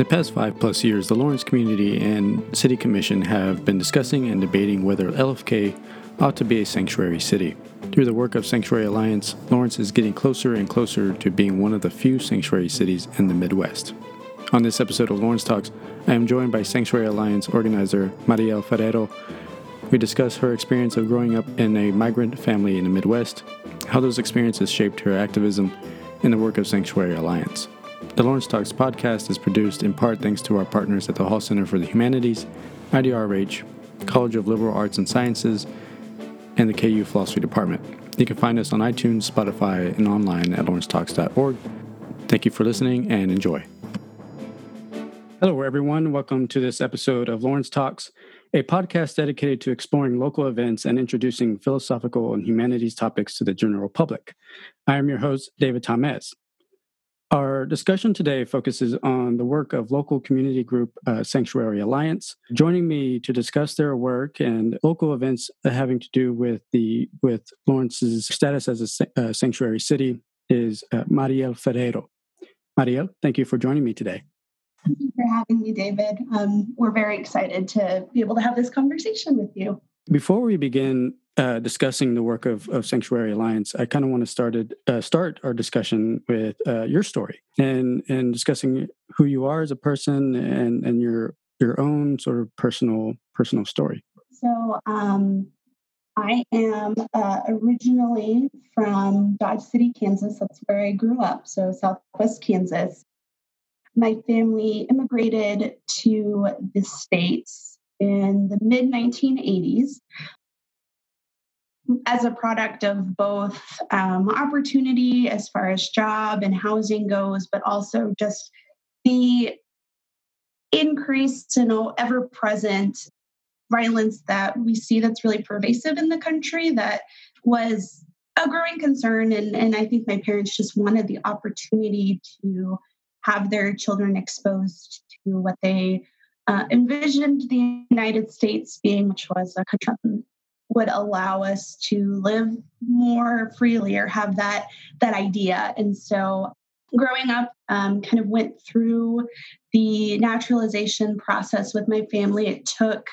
the past five plus years, the Lawrence Community and City Commission have been discussing and debating whether LFK ought to be a sanctuary city. Through the work of Sanctuary Alliance, Lawrence is getting closer and closer to being one of the few sanctuary cities in the Midwest. On this episode of Lawrence Talks, I am joined by Sanctuary Alliance organizer Mariel Ferrero. We discuss her experience of growing up in a migrant family in the Midwest, how those experiences shaped her activism, and the work of Sanctuary Alliance. The Lawrence Talks podcast is produced in part thanks to our partners at the Hall Center for the Humanities, IDRH, College of Liberal Arts and Sciences, and the KU Philosophy Department. You can find us on iTunes, Spotify, and online at lawrencetalks.org. Thank you for listening and enjoy. Hello, everyone. Welcome to this episode of Lawrence Talks, a podcast dedicated to exploring local events and introducing philosophical and humanities topics to the general public. I am your host, David Tamez. Our discussion today focuses on the work of local community group uh, Sanctuary Alliance. Joining me to discuss their work and local events having to do with the with Lawrence's status as a uh, sanctuary city is uh, Mariel Ferrero. Mariel, thank you for joining me today. Thank you for having me, David. Um, we're very excited to be able to have this conversation with you. Before we begin uh, discussing the work of, of Sanctuary Alliance, I kind of want to started uh, start our discussion with uh, your story and and discussing who you are as a person and and your your own sort of personal personal story. So um, I am uh, originally from Dodge City, Kansas. That's where I grew up. So Southwest Kansas. My family immigrated to the states in the mid 1980s as a product of both um, opportunity as far as job and housing goes, but also just the increased, know, ever present violence that we see that's really pervasive in the country that was a growing concern. And, and I think my parents just wanted the opportunity to have their children exposed to what they uh, envisioned the United States being, which was a country would allow us to live more freely or have that that idea. And so growing up um, kind of went through the naturalization process with my family. It took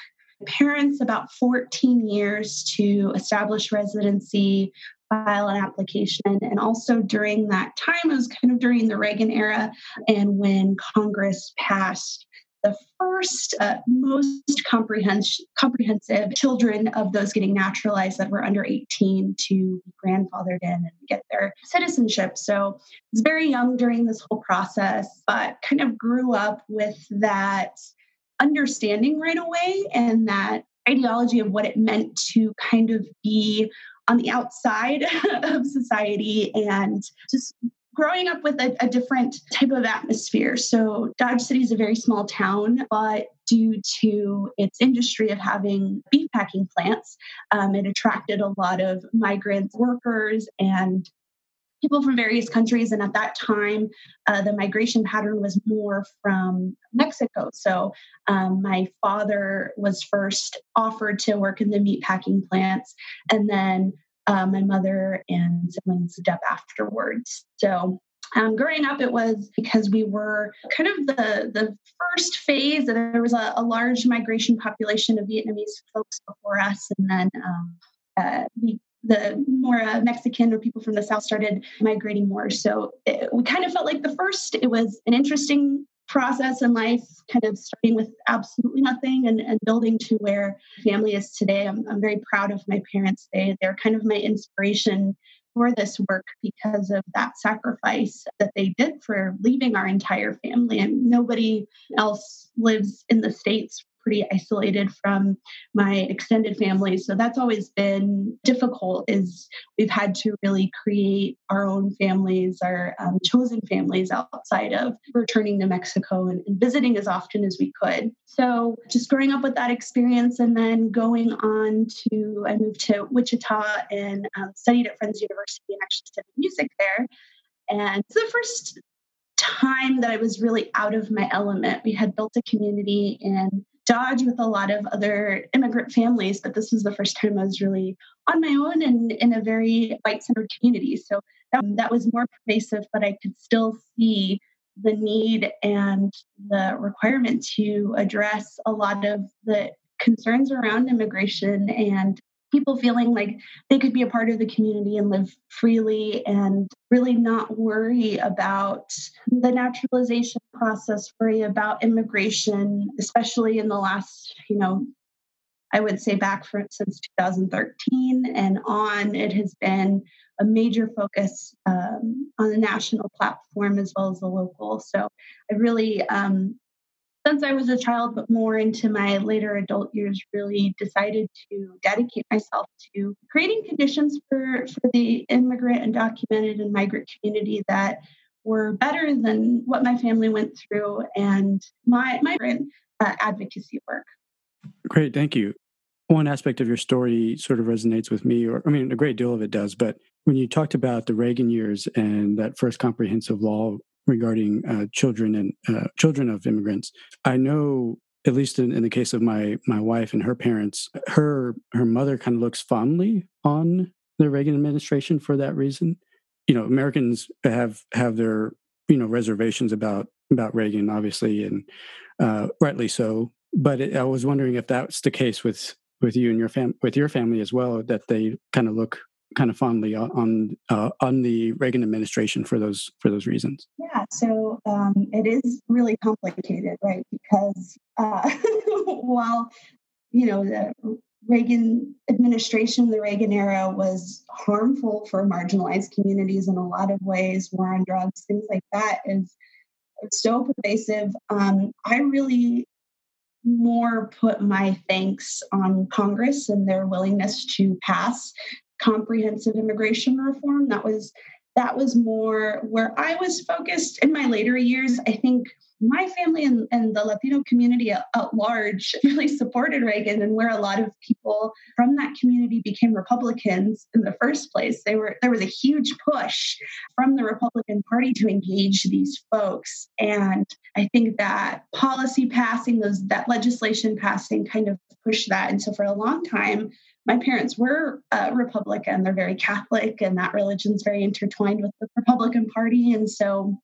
parents about 14 years to establish residency file an application and also during that time it was kind of during the reagan era and when congress passed the first, uh, most comprehensive, comprehensive children of those getting naturalized that were under 18 to be grandfathered in and get their citizenship. So I was very young during this whole process, but kind of grew up with that understanding right away and that ideology of what it meant to kind of be on the outside of society and just growing up with a, a, different type of atmosphere. So, Dodge City is a very small town, but due to its industry of having beef packing plants, um, it attracted a lot of migrant workers and people from various countries. And at that time, uh, the migration pattern was more from Mexico. So, um, my father was first offered to work in the meat packing plants, and then uh, my mother and siblings up afterwards. So um, growing up, it was because we were kind of the the first phase. There was a, a large migration population of Vietnamese folks before us, and then um, uh, we the more uh, Mexican or people from the South started migrating more. So it, we kind of felt like the first. It was an interesting process in life, kind of starting with absolutely nothing and, and building to where family is today. I'm, I'm very proud of my parents. They, they're kind of my inspiration for this work because of that sacrifice that they did for leaving our entire family. And nobody else lives in the States pretty isolated from my extended family. So that's always been difficult is we've had to really create our own families our um, chosen families outside of returning to mexico and, and visiting as often as we could. So just growing up with that experience and then going on to i moved to wichita and um, studied at friends university and actually studied music there. And the first time that I was really out of my element. We had built a community in Dodge with a lot of other immigrant families, but this was the first time I was really on my own and in a very white centered community. So that, that was more pervasive, but I could still see the need and the requirement to address a lot of the concerns around immigration and people feeling like they could be a part of the community and live freely and really not worry about the naturalization process, worry about immigration, especially in the last, you know, I would say back for, since 2013 and on, it has been a major focus um, on the national platform as well as the local. So I really um, since I was a child, but more into my later adult years, really decided to dedicate myself to creating conditions for, for the immigrant, and documented and migrant community that were better than what my family went through and my migrant uh, advocacy work. Great, thank you. One aspect of your story sort of resonates with me, or I mean, a great deal of it does. But when you talked about the Reagan years and that first comprehensive law regarding uh, children and uh, children of immigrants. I know, at least in, in, the case of my my wife and her parents, her her mother kind of looks fondly on the Reagan administration for that reason. You know, Americans have have their you know reservations about about Reagan, obviously, and uh, rightly so. But it, I was wondering if that's the case with with you and your fam with your family as well, that they kind of look kind of fondly on uh, on the Reagan administration for those for those reasons. Yeah, so um, it is really complicated, right? Because uh, while you know the Reagan administration, the Reagan era was harmful for marginalized communities in a lot of ways. War on drugs, things like that, is so pervasive. Um, I really more put my thanks on Congress and their willingness to pass comprehensive immigration reform. That was that was more where I was focused in my later years. I think my family and, and the Latino community at, large really supported Reagan and where a lot of people from that community became Republicans in the first place. They were there was a huge push from the Republican Party to engage these folks. And I think that policy passing, those that legislation passing kind of pushed that. And so for a long time, my parents were uh, Republican. They're very Catholic, and that religion's very intertwined with the Republican Party. And so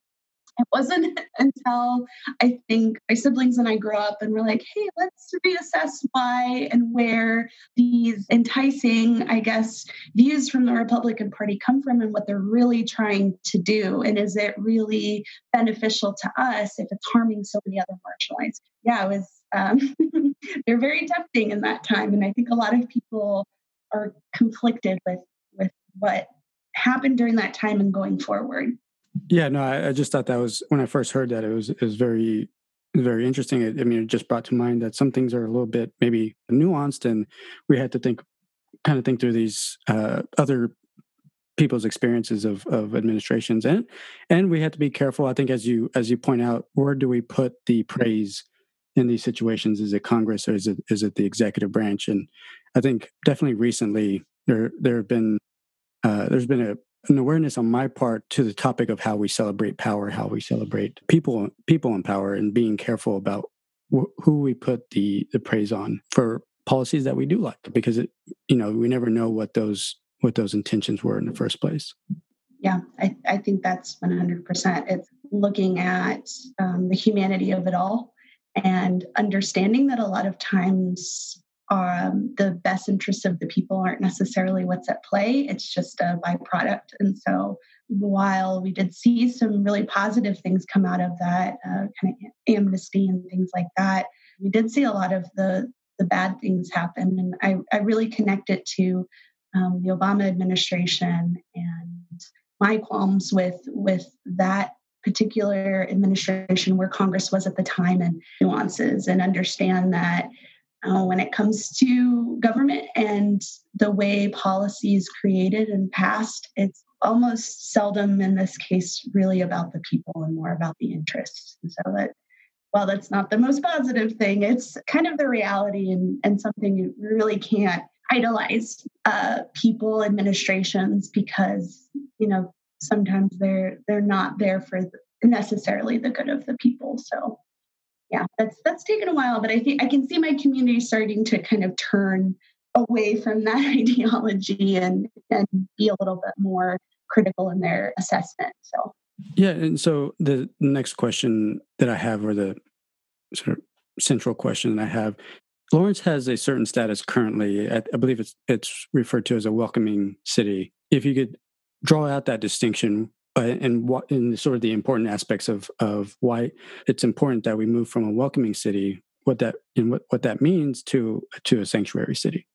it wasn't until I think my siblings and I grew up and we're like, hey, let's reassess why and where these enticing, I guess, views from the Republican Party come from and what they're really trying to do. And is it really beneficial to us if it's harming so many other marginalized? Yeah, it was, um, they're very tempting in that time. And I think a lot of people are conflicted with, with what happened during that time and going forward. Yeah, no, I, I, just thought that was when I first heard that it was it was very very interesting. It, I mean, it just brought to mind that some things are a little bit maybe nuanced, and we had to think kind of think through these uh, other people's experiences of of administrations, and and we had to be careful. I think as you as you point out, where do we put the praise? In these situations is it congress or is it is it the executive branch and i think definitely recently there there have been uh, there's been a an awareness on my part to the topic of how we celebrate power, how we celebrate people, people in power, and being careful about wh- who we put the the praise on for policies that we do like, because it, you know, we never know what those what those intentions were in the first place. Yeah, I, I think that's 100%. It's looking at um, the humanity of it all and understanding that a lot of times um, the best interests of the people aren't necessarily what's at play. It's just a byproduct. And so, while we did see some really positive things come out of that uh, kind of amnesty and things like that, we did see a lot of the the bad things happen. And I, I really connect it to um, the Obama administration and my qualms with with that particular administration where Congress was at the time and nuances and understand that uh, when it comes to government and the way policy is created and passed, it's almost seldom in this case really about the people and more about the interests. And so that while that's not the most positive thing, it's kind of the reality and, and something you really can't idolize uh, people, administrations, because you know sometimes they're they're not there for necessarily the good of the people. So yeah, that's that's taken a while, but I think I can see my community starting to kind of turn away from that ideology and and be a little bit more critical in their assessment. So yeah, and so the next question that I have, or the sort of central question that I have, Lawrence has a certain status currently. I believe it's it's referred to as a welcoming city. If you could draw out that distinction uh, and what in sort of the important aspects of of why it's important that we move from a welcoming city, what that and what, what that means to to a sanctuary city.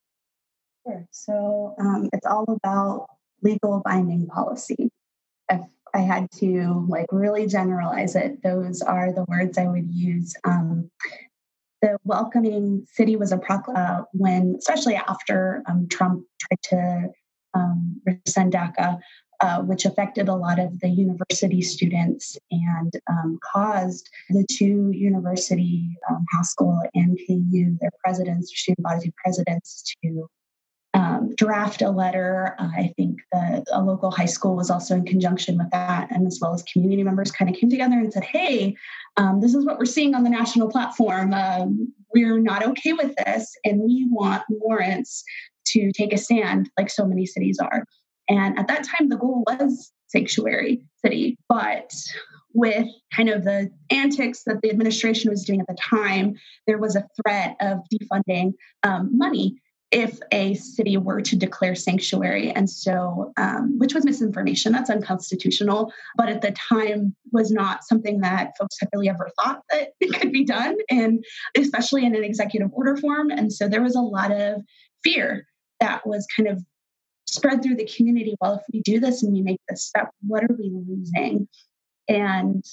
Sure. So um, it's all about legal binding policy. If I had to like really generalize it, those are the words I would use. Um, the welcoming city was a proclamation uh, when, especially after um, Trump tried to um, uh, which affected a lot of the university students and um, caused the two university, um, Haskell and KU, their presidents, student body presidents, to um, draft a letter. Uh, I think that a local high school was also in conjunction with that, and as well as community members kind of came together and said, "Hey, um, this is what we're seeing on the national platform. Um, we're not okay with this, and we want Lawrence to take a stand, like so many cities are." And at that time, the goal was sanctuary city, but with kind of the antics that the administration was doing at the time, there was a threat of defunding um, money if a city were to declare sanctuary. And so um, which was misinformation. That's unconstitutional. But at the time was not something that folks had really ever thought that it could be done and especially in an executive order form. And so there was a lot of fear that was kind of spread through the community well if we do this and we make this step what are we losing and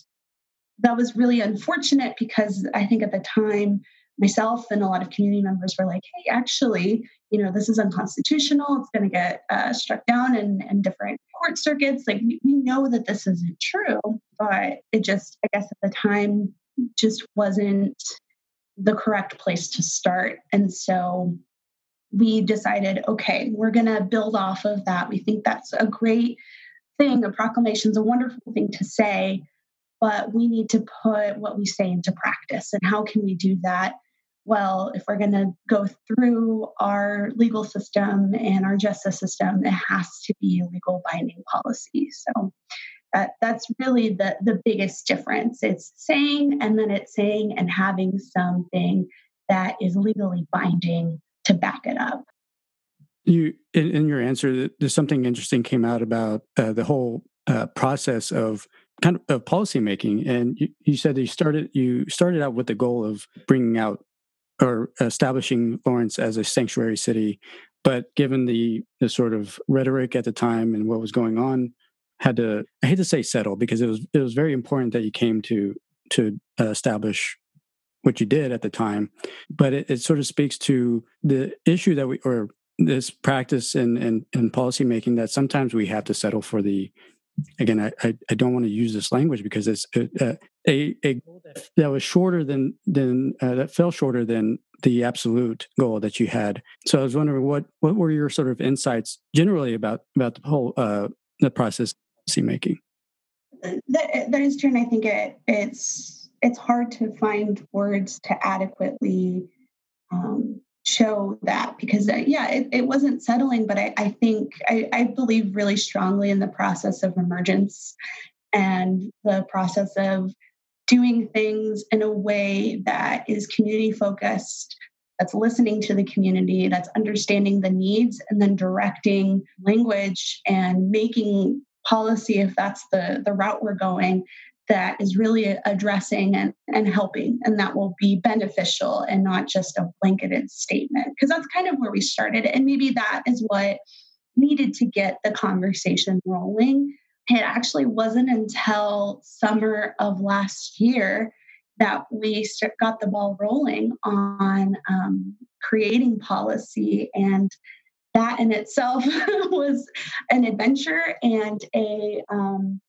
that was really unfortunate because i think at the time myself and a lot of community members were like, hey, actually, you know, this is unconstitutional. It's going to get uh, struck down in, in different court circuits. Like, we, we know that this isn't true, but it just, I guess at the time, just wasn't the correct place to start. And so we decided, okay, we're going to build off of that. We think that's a great thing. A proclamation is a wonderful thing to say, but we need to put what we say into practice. And how can we do that well, if we're going to go through our legal system and our justice system, it has to be legal binding policy. So that, that's really the, the biggest difference. It's saying and then it's saying and having something that is legally binding to back it up. You in, in your answer, there's something interesting came out about uh, the whole uh, process of kind of, of policy making, and you, you said that you started you started out with the goal of bringing out or establishing Lawrence as a sanctuary city. But given the the sort of rhetoric at the time and what was going on, had to I hate to say settle because it was it was very important that you came to to establish what you did at the time. But it, it sort of speaks to the issue that we or this practice and and and policy making that sometimes we have to settle for the again, I, I, I, don't want to use this language because it's uh, a, a goal that, was shorter than, than uh, that fell shorter than the absolute goal that you had. So I was wondering what, what were your sort of insights generally about, about the whole, uh, the process of policy making? That, that is true. And I think it, it's, it's hard to find words to adequately um, show that because uh, yeah it, it, wasn't settling but i, I think I, I, believe really strongly in the process of emergence and the process of doing things in a way that is community focused that's listening to the community that's understanding the needs and then directing language and making policy if that's the the route we're going that is really addressing and, and helping and that will be beneficial and not just a blanketed statement. Because that's kind of where we started and maybe that is what needed to get the conversation rolling. It actually wasn't until summer of last year that we got the ball rolling on um, creating policy and that in itself was an adventure and a um,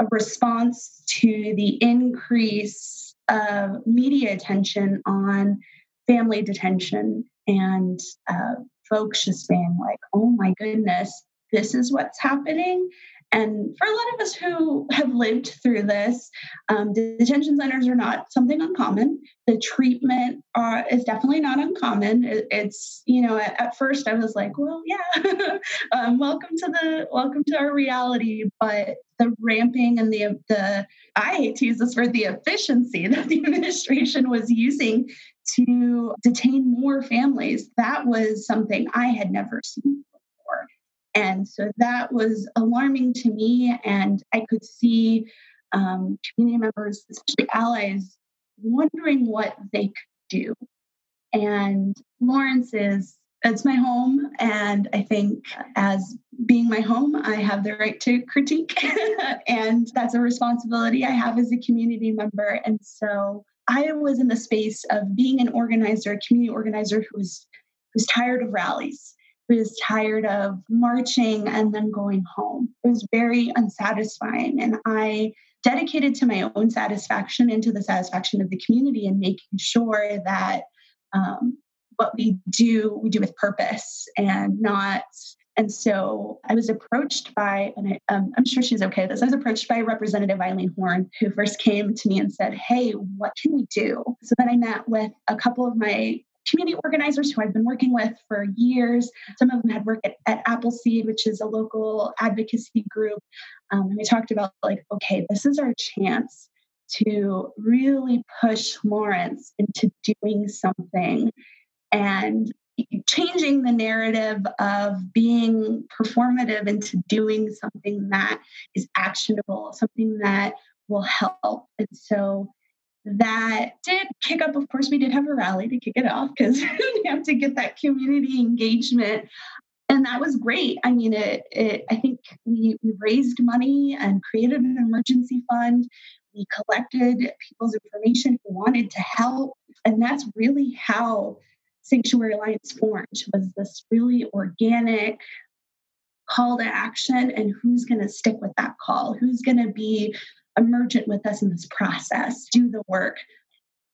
a response to the increase of media attention on family detention and uh, folks just being like, oh my goodness, this is what's happening. And for a lot of us who have lived through this, um, detention centers are not something uncommon. The treatment uh, is definitely not uncommon. It, it's you know at, at, first I was like, well, yeah, um, welcome to the welcome to our reality. But the ramping and the the I hate to use this word, the efficiency that the administration was using to detain more families, that was something I had never seen. And so that was alarming to me. And I could see um, community members, especially allies, wondering what they could do. And Lawrence is it's my home and i think as being my home i have the right to critique and that's a responsibility i have as a community member and so i was in the space of being an organizer a community organizer who's who's tired of rallies was tired of marching and then going home. It was very unsatisfying. And I dedicated to my own satisfaction and to the satisfaction of the community and making sure that um, what we do, we do with purpose and not. And so I was approached by, and I, um, I'm sure she's okay with this. I was approached by Representative Eileen Horn, who first came to me and said, Hey, what can we do? So then I met with a couple of my community organizers who I've been working with for years. Some of them had worked at, at Appleseed, which is a local advocacy group. Um, and we talked about, like, okay, this is our chance to really push Lawrence into doing something and changing the narrative of being performative into doing something that is actionable, something that will help. And so that did kick up. Of course, we did have a rally to kick it off because we have to get that community engagement. And that was great. I mean, it, it I think we, we raised money and created an emergency fund. We collected people's information who wanted to help. And that's really how Sanctuary Alliance formed was this really organic call to action and who's going to stick with that call who's going to be emergent with us in this process, do the work.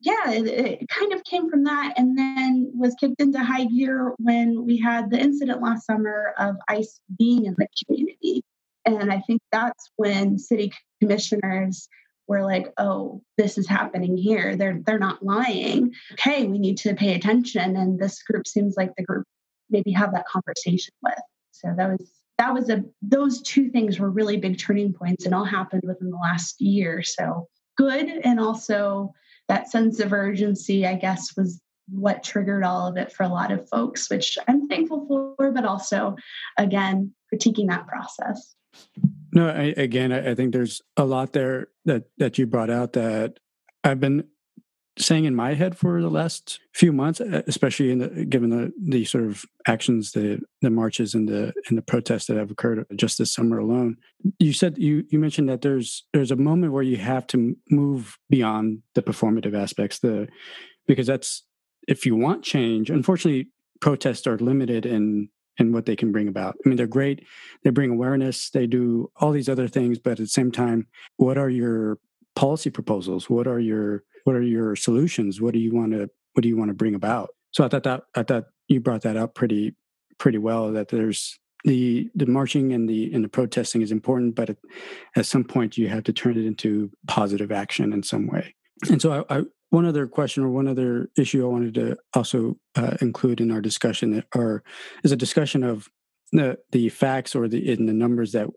Yeah, it, it, kind of came from that and then was kicked into high gear when we had the incident last summer of ICE being in the community. And I think that's when city commissioners were like, oh, this is happening here. They're they're not lying. Okay, we need to pay attention. And this group seems like the group maybe have that conversation with. So that was that was a those two things were really big turning points and all happened within the last year. So good and also that sense of urgency i guess was what triggered all of it for a lot of folks which i'm thankful for but also again critiquing that process. No I, again I, I think there's a lot there that that you brought out that i've been saying in my head for the last few months, especially in the, given the the sort of actions, the the marches and the and the protests that have occurred just this summer alone. You said you you mentioned that there's there's a moment where you have to move beyond the performative aspects, the because that's if you want change. Unfortunately, protests are limited in in what they can bring about. I mean, they're great. They bring awareness. They do all these other things, but at the same time, what are your policy proposals? What are your what are your solutions? What do you want to what do you want to bring about? So i thought that i thought you brought that up pretty pretty well that there's the the marching and the and the protesting is important but at, at some point you have to turn it into positive action in some way. And so I, I one other question or one other issue I wanted to also uh, include in our discussion or is a discussion of the the facts or the in the numbers that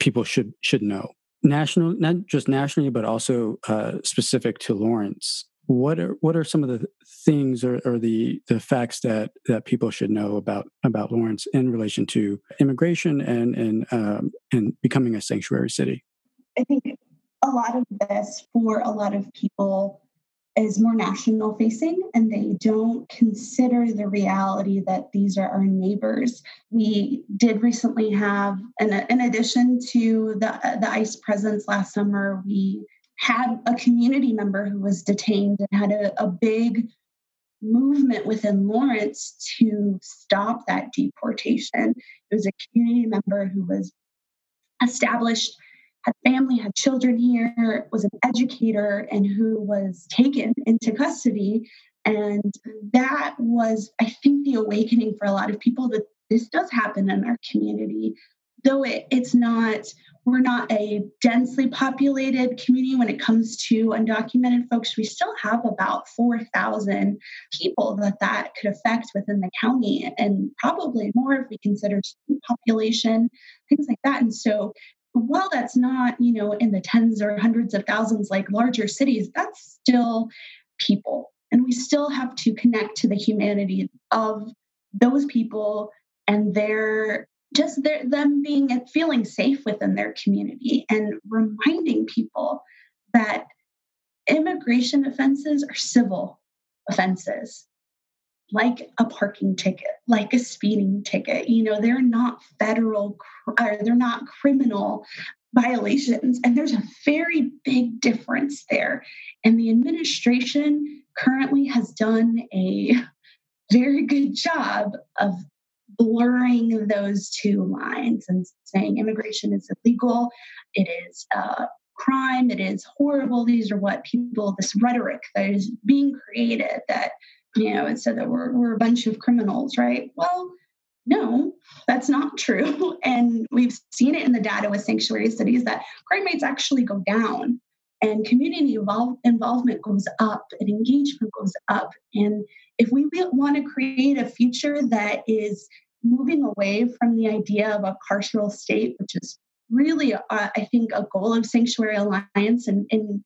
people should should know national, not just nationally, but also uh, specific to Lawrence. What are what are some of the things or, or the the facts that that people should know about about Lawrence in relation to immigration and and um, and becoming a sanctuary city? I think a lot of this for a lot of people is more national facing and they don't consider the reality that these are our neighbors. We did recently have, in, in addition to the, the ICE presence last summer, we had a community member who was detained and had a, a big movement within Lawrence to stop that deportation. It was a community member who was established had family, had children here, was an educator, and who was taken into custody. And that was, I think, the awakening for a lot of people that this does happen in our community. though it, it's not we're not a densely populated community when it comes to undocumented folks. We still have about 4,000 people that that could affect within the county, and probably more if we consider population, things like that. And so, while that's not, you know, in the tens or hundreds of thousands like larger cities, that's still people. And we still have to connect to the humanity of those people and their just their, them being and feeling safe within their community and reminding people that immigration offenses are civil offenses like a parking ticket like a speeding ticket you know they're not federal or they're not criminal violations and there's a very big difference there and the administration currently has done a very good job of blurring those two lines and saying immigration is illegal, it is a crime, it is horrible. These are what people, this rhetoric that is being created that, you know, it said that we're, we're a bunch of criminals, right? Well, no, that's not true. And we've seen it in the data with sanctuary cities that crime rates actually go down and community involve, involvement goes up and engagement goes up. And if we want to create a future that is moving away from the idea of a carceral state, which is really, uh, I think, a goal of Sanctuary Alliance and in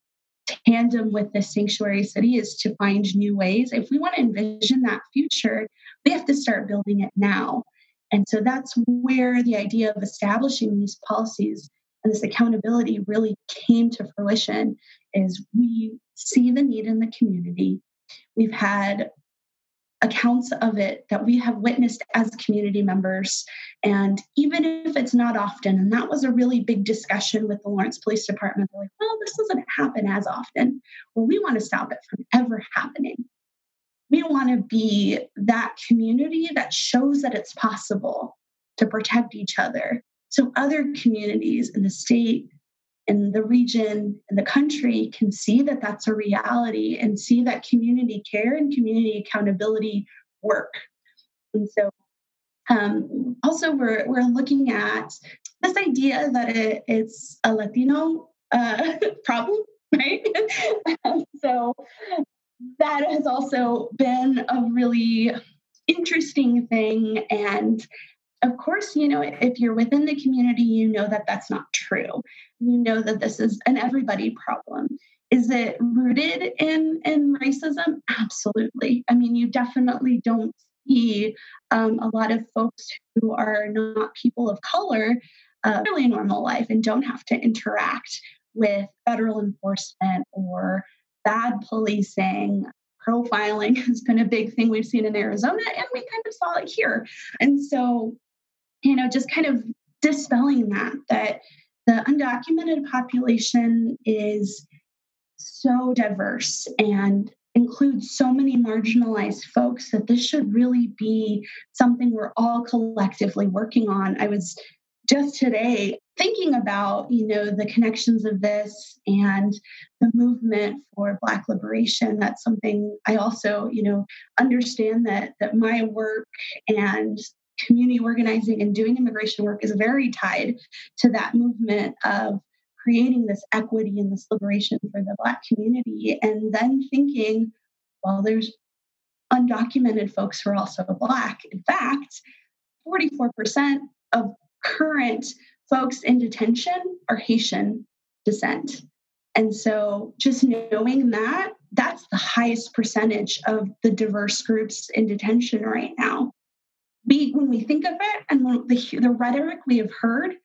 tandem with the sanctuary city is to find new ways. If we want to envision that future, we have to start building it now. And so that's where the idea of establishing these policies and this accountability really came to fruition is we see the need in the community. We've had accounts of it that we have witnessed as community members. And even if it's not often, and that was a really big discussion with the Lawrence Police Department, they're like, well, this doesn't happen as often. Well, we want to stop it from ever happening. We want to be that community that shows that it's possible to protect each other. So other communities in the state in the region and the country can see that that's a reality and see that community care and community accountability work. And so, um, also, we're, we're looking at this idea that it, it's a Latino uh, problem, right? so, that has also been a really interesting thing. And of course, you know, if you're within the community, you know that that's not true. You know that this is an everybody problem. Is it rooted in in racism? Absolutely. I mean, you definitely don't see um, a lot of folks who are not people of color uh, really normal life and don't have to interact with federal enforcement or bad policing profiling has been a big thing we've seen in Arizona, and we kind of saw it here. And so you know, just kind of dispelling that, that the undocumented population is so diverse and includes so many marginalized folks that this should really be something we're all collectively working on. I was just today thinking about you know the connections of this and the movement for black liberation that's something i also you know understand that that my work and community organizing and doing immigration work is very tied to that movement of creating this equity and this liberation for the Black community. And then thinking, well, there's undocumented folks who are also Black. In fact, 44% of current folks in detention are Haitian descent. And so just knowing that, that's the highest percentage of the diverse groups in detention right now when we think of it and the, the rhetoric we have heard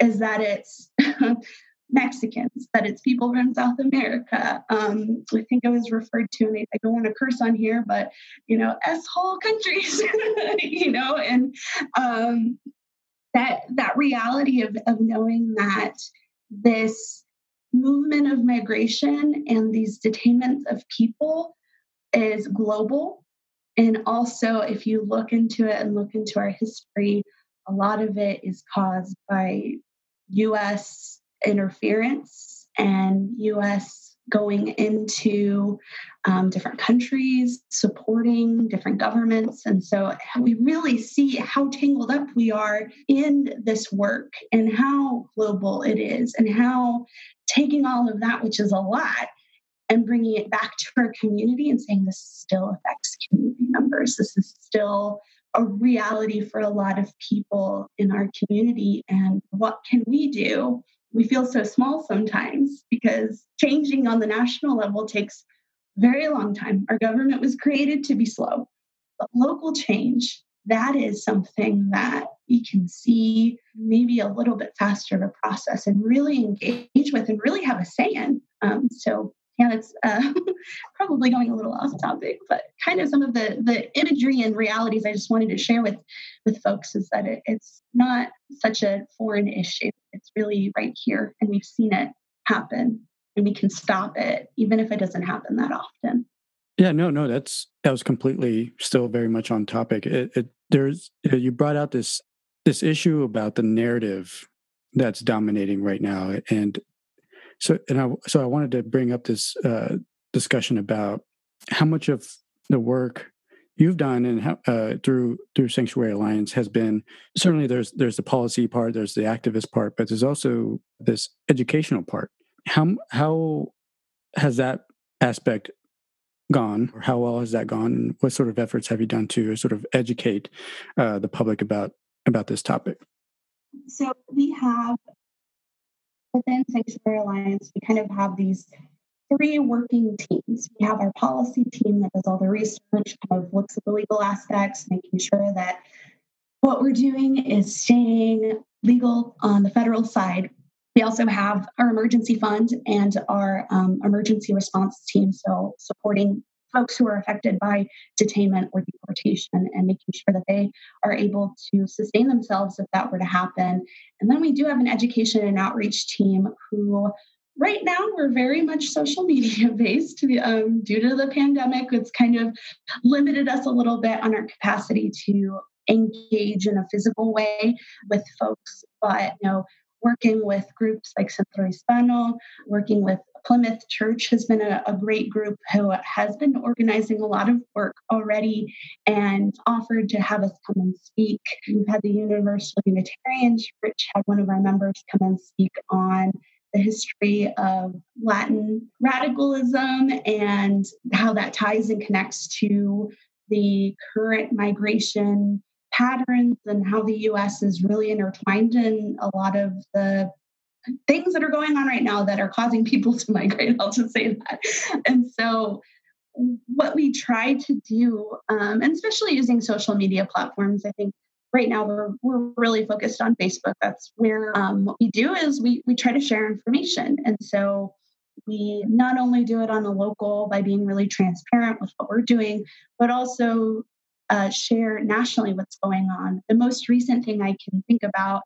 is that it's Mexicans, that it's people from South America. Um, I think it was referred to, and I, I don't want to curse on here, but you know, S whole countries, you know, and um, that that reality of of knowing that this movement of migration and these detainments of people is global and also, if you look into it and look into our history, a lot of it is caused by US interference and US going into um, different countries, supporting different governments. And so we really see how tangled up we are in this work and how global it is, and how taking all of that, which is a lot, and bringing it back to our community and saying this still affects community members. This is still a reality for a lot of people in our community. And what can we do? We feel so small sometimes because changing on the national level takes very long time. Our government was created to be slow, but local change, that is something that we can see maybe a little bit faster of a process and really engage with and really have a say in. Um, so yeah, it's uh, probably going a little off topic, but kind of some of the the imagery and realities I just wanted to share with with folks is that it, it's not such a foreign issue. It's really right here, and we've seen it happen, and we can stop it, even if it doesn't happen that often. Yeah, no, no, that's that was completely still very much on topic. It, it there's you brought out this this issue about the narrative that's dominating right now, and so, and I, so I wanted to bring up this uh, discussion about how much of the work you've done and how, uh, through through Sanctuary Alliance has been certainly there's there's the policy part, there's the activist part, but there's also this educational part. How how has that aspect gone, or how well has that gone? And what sort of efforts have you done to sort of educate uh, the public about about this topic? So we have within Sanctuary Alliance, we kind of have these three working teams. We have our policy team that does all the research, kind of looks at the legal aspects, making sure that what we're doing is staying legal on the federal side. We also have our emergency fund and our um, emergency response team, so supporting folks who are affected by detainment or deportation and making sure that they are able to sustain themselves if that were to happen. And then we do have an education and outreach team who right now we're very much social media based um, due to the pandemic it's kind of limited us a little bit on our capacity to engage in a physical way with folks but you know working with groups like Centro Hispano, working with Plymouth Church has been a, a, great group who has been organizing a lot of work already and offered to have us come and speak. We've had the Universal Unitarian Church had one of our members come and speak on the history of Latin radicalism and how that ties and connects to the current migration patterns and how the US is really intertwined in a lot of the things that are going on right now that are causing people to migrate. I'll just say that. And so, what we try to do, um, and especially using social media platforms, I think right now we're, we're really focused on Facebook. That's where um, what we do is we, we try to share information. And so, we not only do it on a local by being really transparent with what we're doing, but also uh, share nationally what's going on. The most recent thing I can think about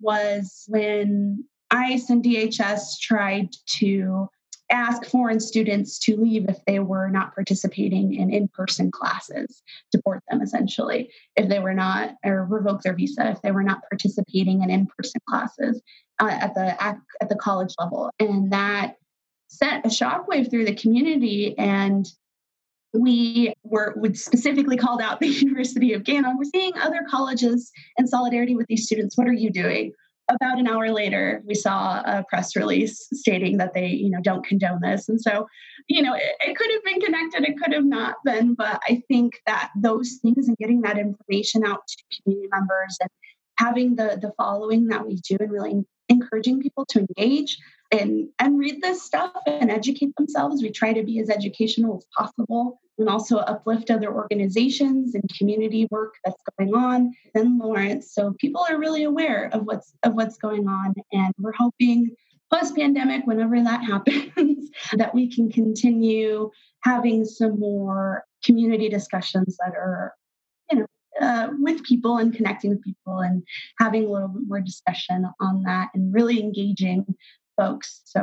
was when ICE and DHS tried to ask foreign students to leave if they were not participating in in-person classes deport them essentially if they were not or revoke their visa if they were not participating in in-person classes uh, at the at, at the college level and that sent a shockwave through the community and we were would specifically called out the University of Ghana. We're seeing other colleges in solidarity with these students. What are you doing? About an hour later, we saw a press release stating that they, you know, don't condone this. And so, you know, it, it, could have been connected, it could have not been, but I think that those things and getting that information out to community members and having the the following that we do and really encouraging people to engage and and read this stuff and educate themselves. We try to be as educational as possible and also uplift other organizations and community work that's going on in Lawrence. So people are really aware of what's of what's going on, and we're hoping post pandemic, whenever that happens, that we can continue having some more community discussions that are, you know. Uh, with people and connecting with people and having a little bit more discussion on that and really engaging folks. So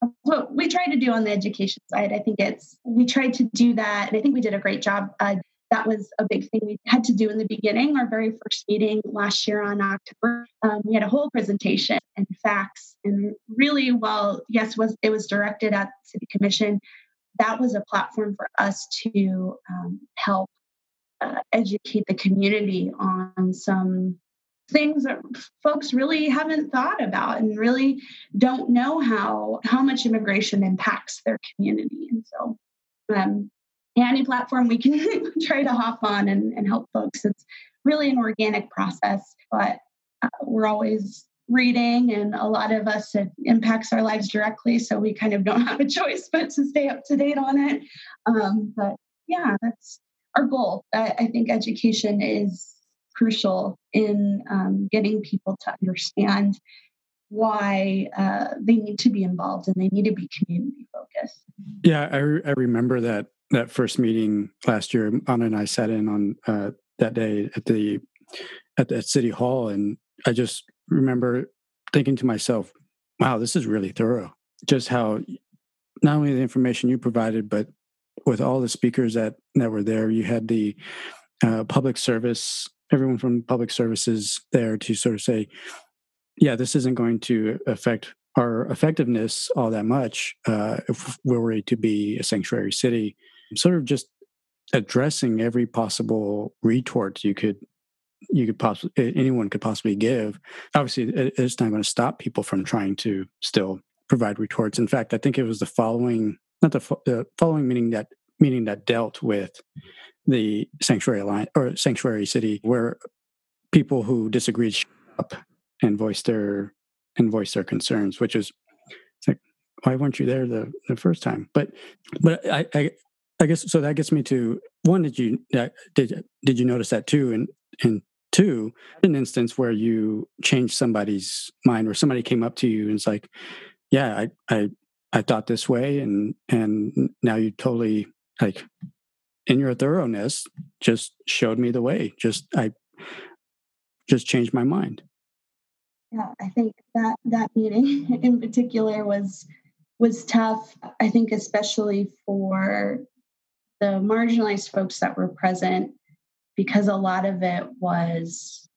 that's what we try to do on the education side. I think it's we tried to do that, and I think we did a great job uh, that was a big thing we had to do in the beginning. Our very first meeting last year on October, um, we had a whole presentation and facts. And really, while yes, was it was directed at the City Commission, that was a platform for us to um, help uh, educate the community on some things that folks really haven't thought about and really don't know how how much immigration impacts their community. And so um, any platform we can try to hop on and, and help folks it's really an organic process but uh, we're always reading and a lot of us it impacts our lives directly so we kind of don't have a choice but to stay up to date on it. Um, but yeah that's our goal. I, I think education is crucial in um, getting people to understand why uh, they need to be involved and they need to be community focused. Yeah, I, re- I remember that that first meeting last year. Anna and I sat in on uh, that day at the at the city hall, and I just remember thinking to myself, "Wow, this is really thorough." Just how not only the information you provided, but with all the speakers that that were there, you had the uh, public service everyone from public services there to sort of say, yeah, this isn't going to affect our effectiveness all that much uh, if we're ready to be a sanctuary city. Sort of just addressing every possible retort you could you could possibly anyone could possibly give. Obviously, it's not going to stop people from trying to still provide retorts. In fact, I think it was the following not the, the following meeting that meeting that dealt with the sanctuary line or sanctuary city where people who disagreed up and voiced their and voiced their concerns which is like why weren't you there the, the first time? But but I, I i guess so that gets me to one did you did did you notice that too? And and two an instance where you changed somebody's mind or somebody came up to you and it's like yeah i i i thought this way and and now you totally like in your thoroughness just showed me the way just i just changed my mind. Yeah i think that that meeting in particular was was tough i think especially for the marginalized folks that were present because a lot of it was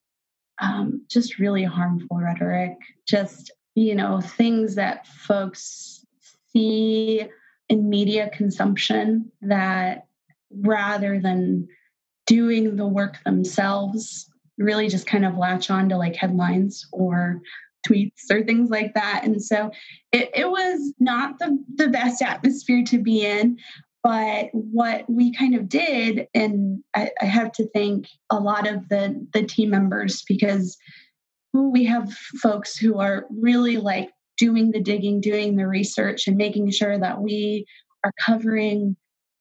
um, just really harmful rhetoric just you know things that folks see in media consumption that rather than doing the work themselves, really just kind of latch on to like headlines or tweets or things like that. And so it, it was not the, the best atmosphere to be in. But what we kind of did, and I, I have to thank a lot of the, the team members because we have folks who are really like doing the digging, doing the research, and making sure that we are covering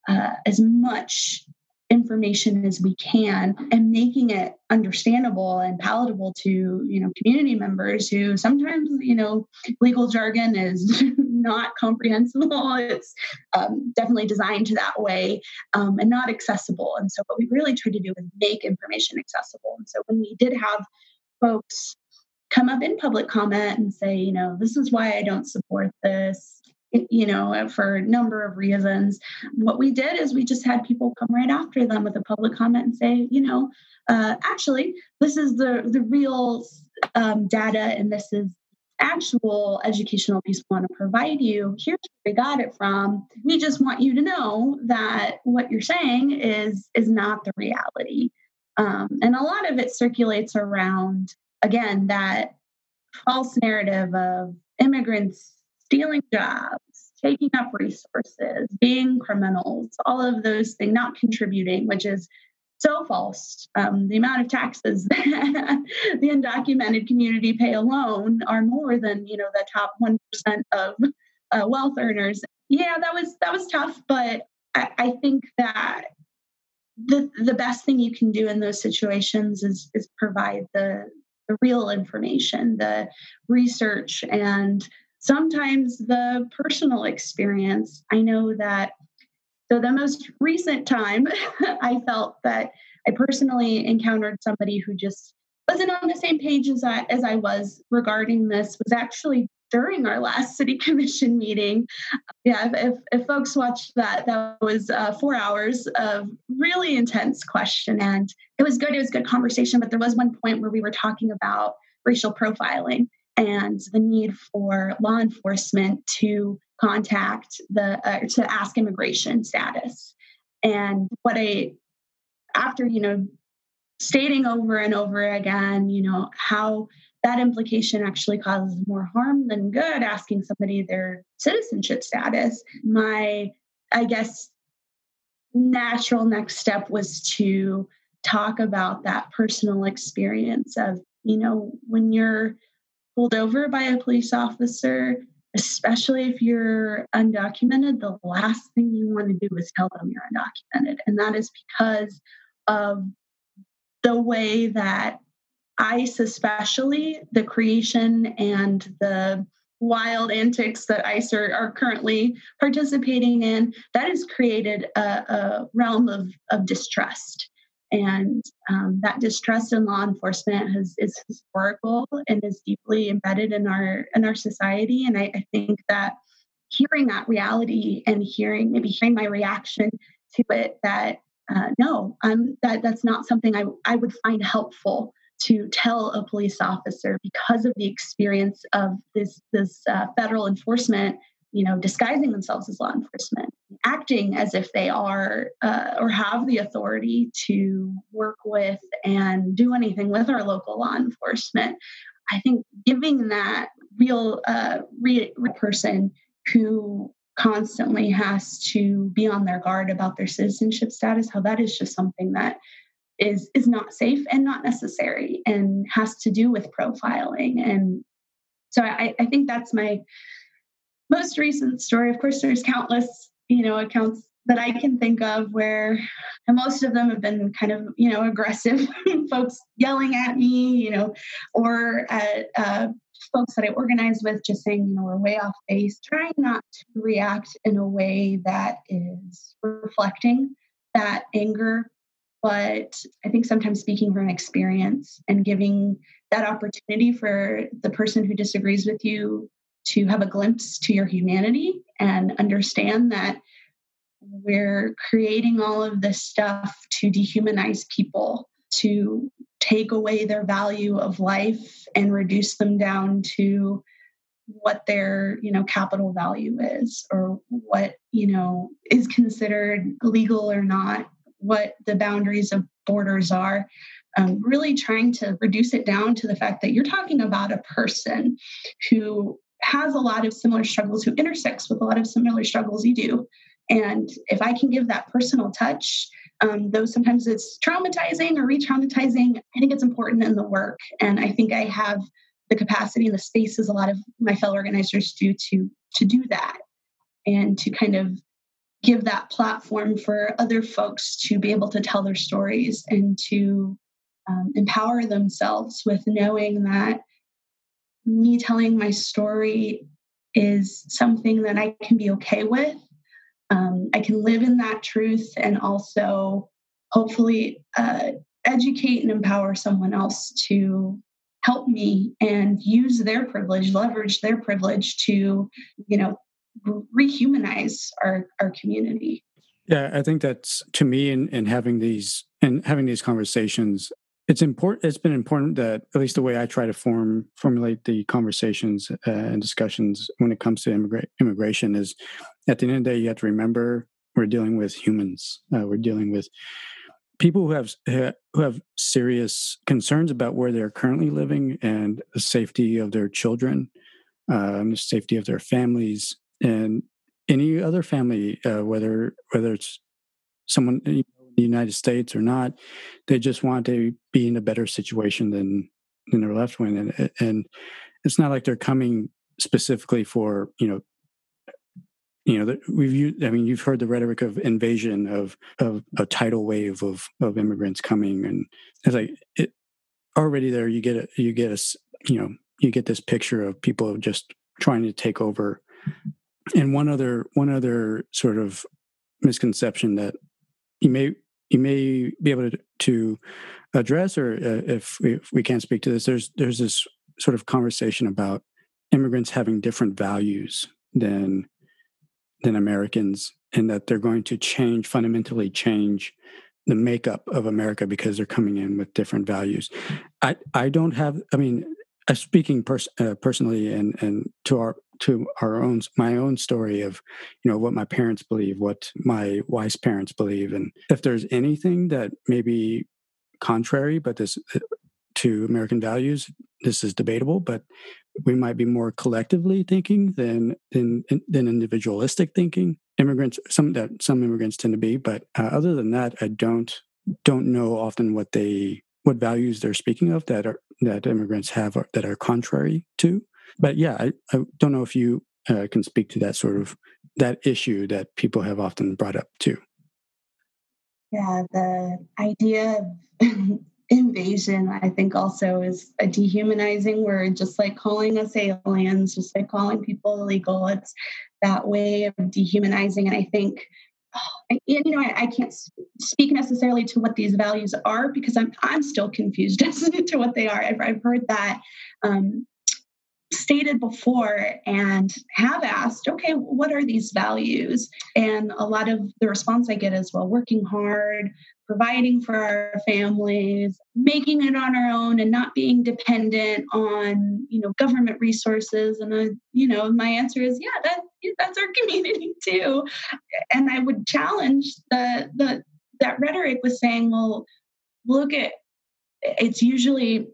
uh, as much information as we can and making it understandable and palatable to you know community members who sometimes you know legal jargon is not comprehensible. It's um, definitely designed to that way um, and not accessible. And so what we really tried to do is make information accessible. And so when we did have folks come up in public comment and say you know this is why i don't support this you know, uh, for a number of reasons. What we did is we just had people come right after them with a public comment and say, you know, uh, actually, this is the the real um, data, and this is actual educational piece we want to provide you. Here's where we got it from. We just want you to know that what you're saying is is not the reality. Um, and a lot of it circulates around again that false narrative of immigrants stealing jobs, taking up resources, being criminals, all of those things, not contributing, which is so false. Um, the amount of taxes that the undocumented community pay alone are more than you know the top one percent of uh, wealth earners. Yeah, that was that was tough, but I, I think that the the best thing you can do in those situations is is provide the the real information, the research and sometimes the personal experience. I know that. So, the most recent time I felt that I personally encountered somebody who just wasn't on the same page as I, as I was regarding this was actually during our last city commission meeting. Yeah, if, if folks watched that, that was uh, four hours of really intense question. And it was good. It was good conversation. But there was one point where we were talking about racial profiling and the need for law enforcement to contact the uh, to ask immigration status. And what i after you know stating over and over again you know how that implication actually causes more harm than good asking somebody their citizenship status my i guess natural next step was to talk about that personal experience of you know when you're pulled over by a police officer especially if you're undocumented, the last thing you want to do is tell them you're undocumented. And that is because of the way that ICE, especially the creation and the wild antics that ICE are, are currently participating in, that has created a, a realm of, of distrust and um, that distrust in law enforcement has, is historical and is deeply embedded in our in our society. And I, I think that hearing that reality and hearing maybe hearing my reaction to it that uh, no that that's not something I, I would find helpful to tell a police officer because of the experience of this this uh, federal enforcement you know disguising themselves as law enforcement acting as if they are uh, or have the authority to work with and do anything with our local law enforcement i think giving that real uh, real person who constantly has to be on their guard about their citizenship status how that is just something that is is not safe and not necessary and has to do with profiling. And so i, I think that's my most recent story, of course, there's countless, you know, accounts that I can think of where most of them have been kind of, you know, aggressive folks yelling at me, you know, or at uh, folks that I organize with just saying, you know, we're way off base, trying not to react in a way that is reflecting that anger. But I think sometimes speaking from experience and giving that opportunity for the person who disagrees with you to have a glimpse to your humanity and understand that we're creating all of this stuff to dehumanize people, to take away their value of life and reduce them down to what their you know capital value is or what you know is considered legal or not what the boundaries of borders are um, really trying to reduce it down to the fact that you're talking about a person who has a lot of similar struggles, who intersects with a lot of similar struggles you do. And if I can give that personal touch, um, though sometimes it's traumatizing or re traumatizing, I think it's important in the work. And I think I have the capacity and the spaces a lot of my fellow organizers do to, to do that and to kind of give that platform for other folks to be able to tell their stories and to um, empower themselves with knowing that me telling my story is something that I can be okay with. Um, I can live in that truth and also hopefully uh, educate and empower someone else to help me and use their privilege, leverage their privilege to, you know, rehumanize our, our community. Yeah, I think that's to me in, in having these and having these conversations, it's important it's been important that at least the way i try to form formulate the conversations uh, and discussions when it comes to immigra- immigration is at the end of the day you have to remember we're dealing with humans uh, we're dealing with people who have who have serious concerns about where they're currently living and the safety of their children and the safety of their families and any other family uh, whether whether it's someone the United States or not. They just want to be in a better situation than than their left wing, and and it's not like they're coming specifically for you know you know we've i mean you've heard the rhetoric of invasion of of a tidal wave of of immigrants coming and it's like it already there you get a you get a you know you get this picture of people just trying to take over and one other one other sort of misconception that you may you may be able to, to address, or uh, if, we, if we can't speak to this, there's there's this sort of conversation about immigrants having different values than than Americans, and that they're going to change fundamentally change the makeup of America because they're coming in with different values. I I don't have. I mean, uh, speaking pers- uh, personally and and to our to our own my own story of you know what my parents believe what my wife's parents believe and if there's anything that maybe contrary but this uh, to american values this is debatable but we might be more collectively thinking than than than individualistic thinking immigrants some that some immigrants tend to be but uh, other than that i don't don't know often what they what values they're speaking of that are that immigrants have that are contrary to. But yeah, I, I don't know if you uh, can speak to that sort of that issue that people have often brought up too. Yeah, the idea of invasion, I think, also is a dehumanizing word, just like calling us aliens, just like calling people illegal. It's that way of dehumanizing. And I think and, you know, I, I, can't speak necessarily to what these values are because I'm I'm still confused as to what they are. I've, I've heard that um, stated before and have asked, okay, what are these values? And a lot of the response I get is, well, working hard, providing for our families, making it on our own and not being dependent on, you know, government resources. And, uh, you know, my answer is, yeah, that, that's our community too. And I would challenge the, the, that rhetoric was saying, well, look at, it's usually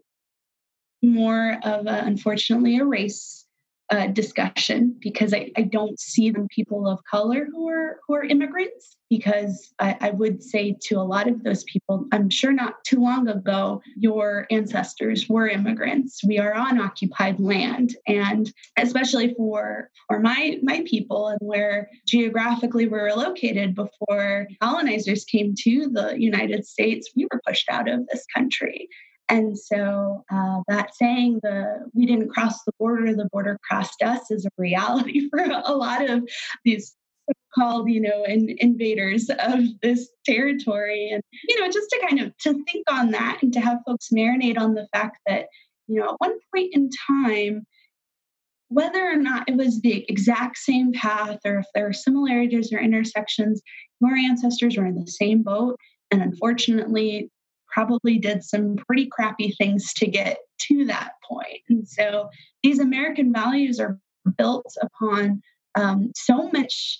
more of a, unfortunately a race uh, discussion because I, I don't see them people of color who are who are immigrants because I, I would say to a lot of those people i'm sure not too long ago your ancestors were immigrants. We are on occupied land. And especially for for my my people and where geographically we were located before colonizers came to the united states we were pushed out of this country and so uh, that saying the we didn't cross the border, the border crossed us is a reality for a lot of these called you know in, invaders of this territory. And you know just to kind of to think on that and to have folks marinate on the fact that you know at one point in time whether or not it was the exact same path or if there are similarities or intersections your ancestors were in the same boat. And unfortunately probably did some pretty crappy things to get to that point. And so these American values are built upon um, so much,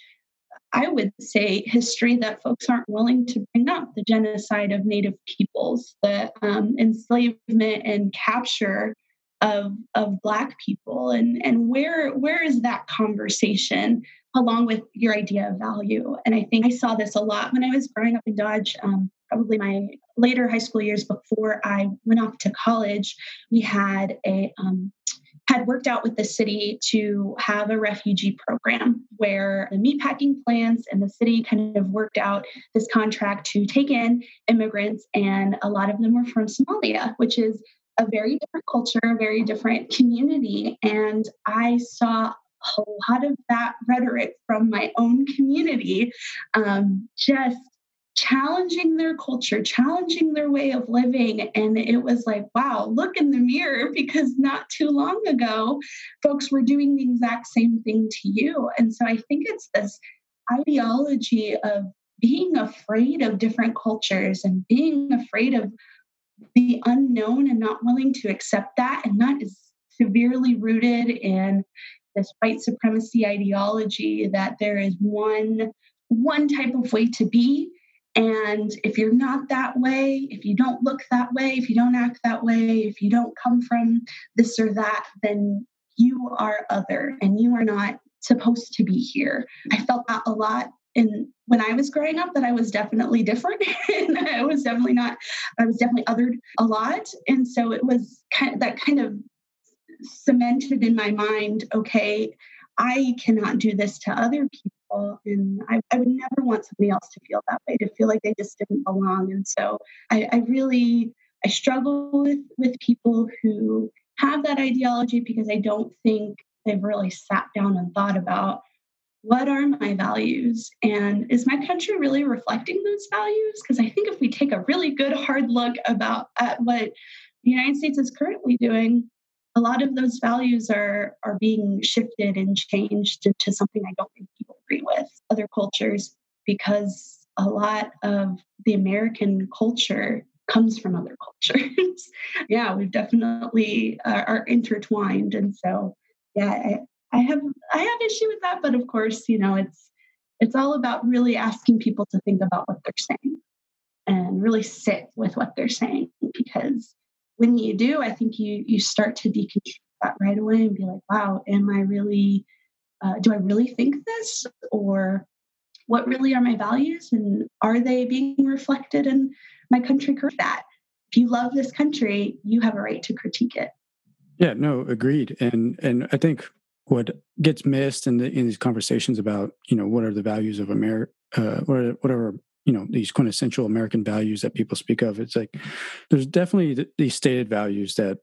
I would say, history that folks aren't willing to bring up the genocide of Native peoples, the um, enslavement and capture of of black people and and where where is that conversation along with your idea of value and i think i saw this a lot when i was growing up in dodge um, probably my later high school years before I went off to college, we had a um, had worked out with the city to have a refugee program where the meatpacking plants and the city kind of worked out this contract to take in immigrants, and a lot of them were from Somalia, which is a very different culture, a very different community. And I saw a lot of that rhetoric from my own community um, just challenging their culture, challenging their way of living. And it was like, wow, look in the mirror because not too long ago, folks were doing the exact same thing to you. And so I think it's this ideology of being afraid of different cultures and being afraid of the unknown and not willing to accept that. And that is severely rooted in this white supremacy ideology that there is one one type of way to be and if you're not that way, if you don't look that way, if you don't act that way, if you don't come from this or that, then you are other and you are not supposed to be here. I felt that a lot in when I was growing up that I was definitely different and I was definitely not I was definitely othered a lot and so it was kind of that kind of cemented in my mind okay I cannot do this to other people people. And I, I, would never want somebody else to feel that way, to feel like they just didn't belong. And so I, I really, I struggle with, with people who have that ideology because I don't think they've really sat down and thought about what are my values and is my country really reflecting those values because i think if we take a really good hard look about at what the united states is currently doing a lot of those values are are being shifted and changed into something I don't think people agree with other cultures because a lot of the American culture comes from other cultures. yeah, we've definitely uh, are intertwined, and so yeah, I, I have I have issue with that, but of course, you know, it's it's all about really asking people to think about what they're saying and really sit with what they're saying because when you do, I think you you start to deconstruct that right away and be like, wow, am I really uh, do I really think this? Or what really are my values? And are they being reflected in my country that if you love this country you have a right to critique it. Yeah no agreed. And and i think what gets missed in, the, in these conversations about you know what are the values of america uh, whatever you know these quintessential american values that people speak of it's like there's definitely these stated values that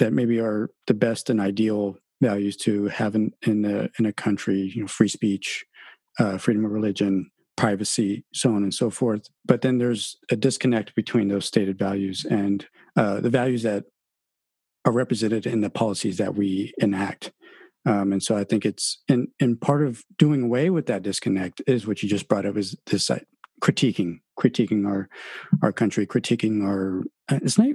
that maybe are the best and ideal values to have in in a, in a country you know free speech uh, freedom of religion privacy so on and so forth. But then there's a disconnect between those stated values and uh, the values that are represented in the policies that we enact. Um, and so I think it's and and part of doing away with that disconnect is what you just brought up is this critiquing, critiquing our our country, critiquing our. Uh, it's not.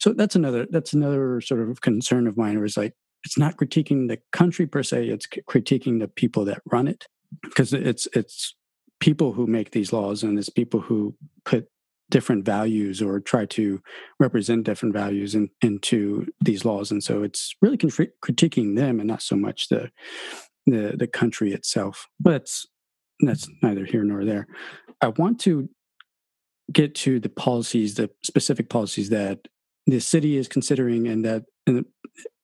So that's another that's another sort of concern of mine. Was like it's not critiquing the country per se; it's critiquing the people that run it, because it's it's people who make these laws and it's people who put different values or try to represent different values in, into these laws and so it's really critiquing them and not so much the the, the country itself but that's that's neither here nor there i want to get to the policies the specific policies that the city is considering and that and the,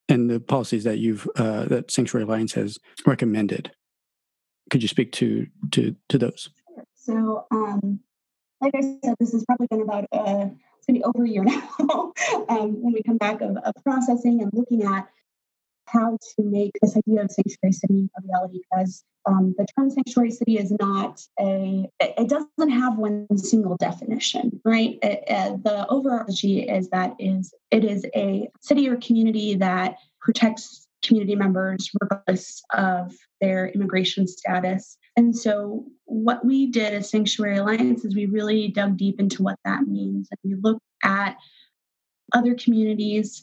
and the policies that you've uh, that sanctuary alliance has recommended. Could you speak to to to those? So um like I said, this has probably been about uh, it's going to be over a year now um, when we come back of, of, processing and looking at how to make this idea of sanctuary city a reality because um, the term sanctuary city is not a it doesn't have one single definition right it, uh, the overarching is that is it is a city or community that protects community members regardless of their immigration status and so, what we did as Sanctuary Alliance is we really dug deep into what that means. And we looked at other communities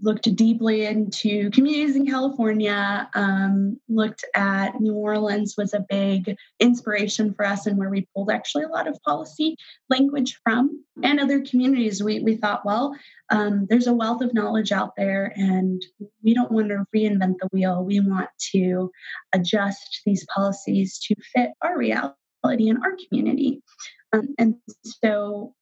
looked deeply into communities in California, um, looked at New Orleans was a big inspiration for us and where we pulled actually a lot of policy language from and other communities. We, we thought, well, um, there's a wealth of knowledge out there and we don't want to reinvent the wheel. We want to adjust these policies to fit our reality in our community. Um, and so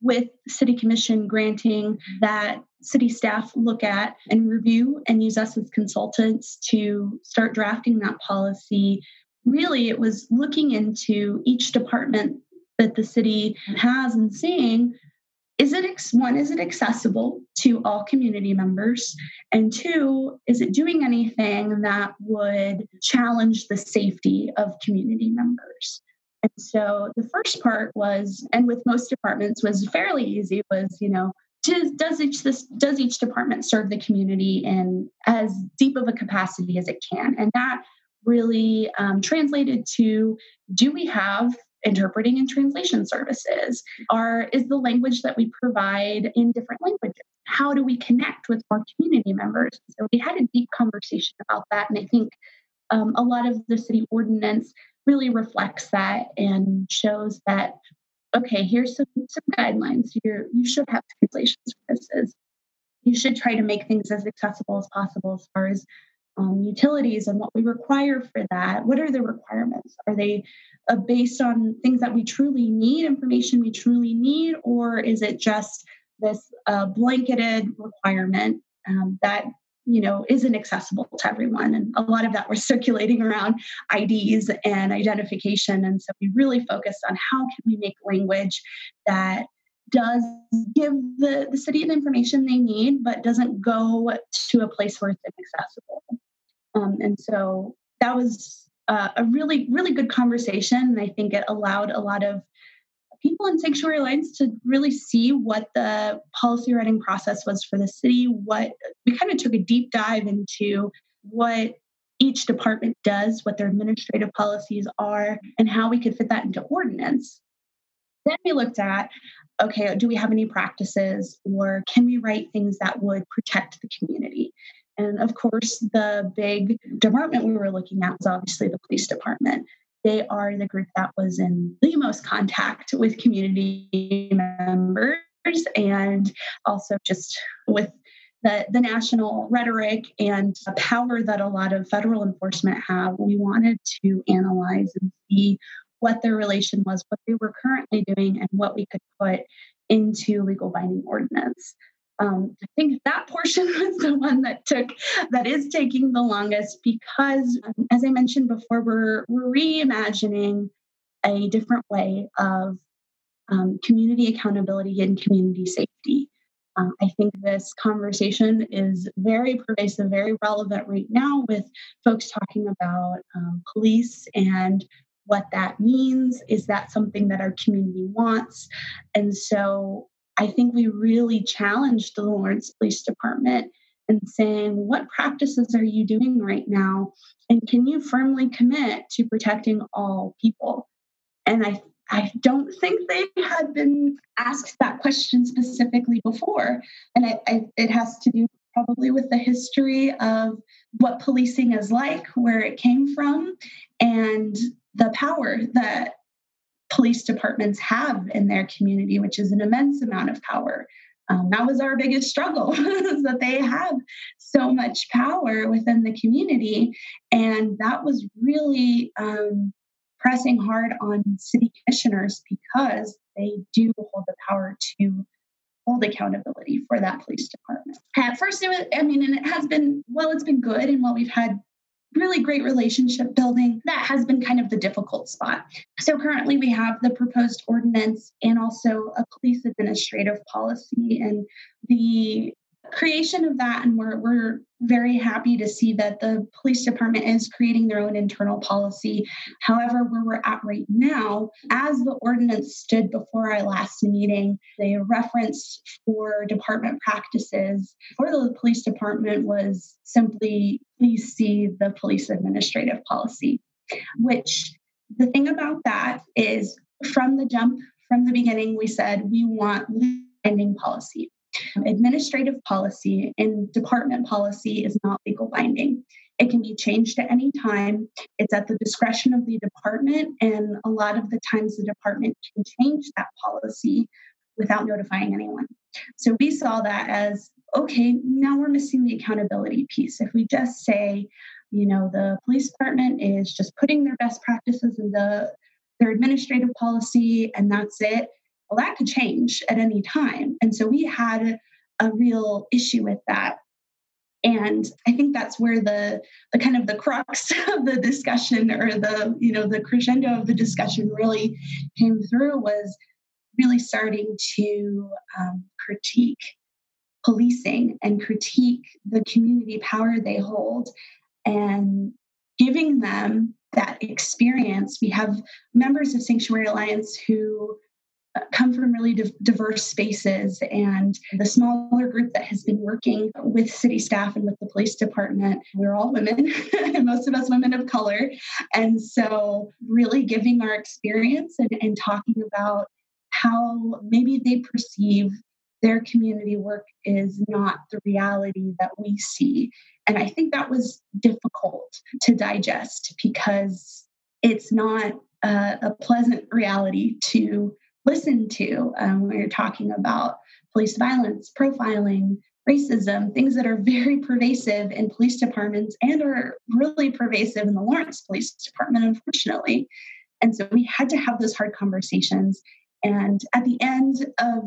with city commission granting that city staff look at and review and use us as consultants to start drafting that policy. Really it was looking into each department that the city has and seeing is it one is it accessible to all community members? And two is it doing anything that would challenge the safety of community members and so the first part was, and with most departments was fairly easy, was, you know, does, does each this does each department serve the community in as deep of a capacity as it can? And that really um, translated to do we have interpreting and translation services? Are is the language that we provide in different languages? How do we connect with our community members? So we had a deep conversation about that and i think um, a lot of the city ordinance really reflects that and shows that okay here's some, some guidelines you you should have translation services. You should try to make things as accessible as possible as far as um, utilities and what we require for that. What are the requirements? Are they uh, based on things that we truly need information we truly need or is it just this uh, blanketed requirement um, that you know isn't accessible to everyone. And a lot of that was circulating around ids and identification. And so we really focused on how can we make language that does give the, the city the information they need but doesn't go to a place where it's inaccessible. Um, and so that was uh, a really really good conversation. And i think it allowed a lot of people in Sanctuary Alliance to really see what the policy writing process was for the city. What we kind of took a deep dive into what each department does, what their administrative policies are, and how we could fit that into ordinance. Then we looked at okay, do we have any practices or can we write things that would protect the community? And of course, the big department we were looking at was obviously the police department. They are the group that was in the most contact with community members and also just with the, the national rhetoric and the power that a lot of federal enforcement have. We wanted to analyze and see what their relation was, what they were currently doing, and what we could put into legal binding ordinance. Um, I think that portion was the one that took that is taking the longest because, um, as I mentioned before, we're we're reimagining a different way of um, community accountability and community safety. Uh, I think this conversation is very pervasive, very relevant right now with folks talking about um, police and what that means. Is that something that our community wants? And so I think we really challenged the Lawrence Police Department and saying, what practices are you doing right now? And can you firmly commit to protecting all people? And I, I don't think they had been asked that question specifically before. And I, I, it has to do probably with the history of what policing is like, where it came from, and the power that police departments have in their community, which is an immense amount of power. Um, that was our biggest struggle is that they have so much power within the community and that was really um, pressing hard on city commissioners because they do hold the power to hold accountability for that police department at first it was i mean and it has been well it's been good and while we've had really great relationship building. That has been kind of the difficult spot. So currently we have the proposed ordinance and also a police administrative policy. And the creation of that and we're, we're very happy to see that the police department is creating their own internal policy. However where we're at right now as the ordinance stood before our last meeting the reference for department practices. For the police department was simply please see the police administrative policy which the thing about that is from the jump from the beginning we said we want ending policy Administrative policy and department policy is not legal binding. It can be changed at any time. It's at the discretion of the department, and a lot of the times the department can change that policy without notifying anyone. So we saw that as okay, now we're missing the accountability piece. If we just say, you know, the police department is just putting their best practices in the their administrative policy and that's it, well, that could change at any time. And so we had a real issue with that. And I think that's where the the kind of the crux of the discussion or the you know the crescendo of the discussion really came through was really starting to um, critique policing and critique the community power they hold and giving them that experience. We have members of Sanctuary Alliance who come from really diverse spaces. And the smaller group that has been working with city staff and with the police department, we're all women, most of us women of color. And so, really giving our experience and, and talking about how maybe they perceive their community work is not the reality that we see. And I think that was difficult to digest because it's not a pleasant reality to listen to um, when you're talking about police violence, profiling, racism, things that are very pervasive in police departments and are really pervasive in the Lawrence Police Department, unfortunately. And so we had to have those hard conversations. And at the end of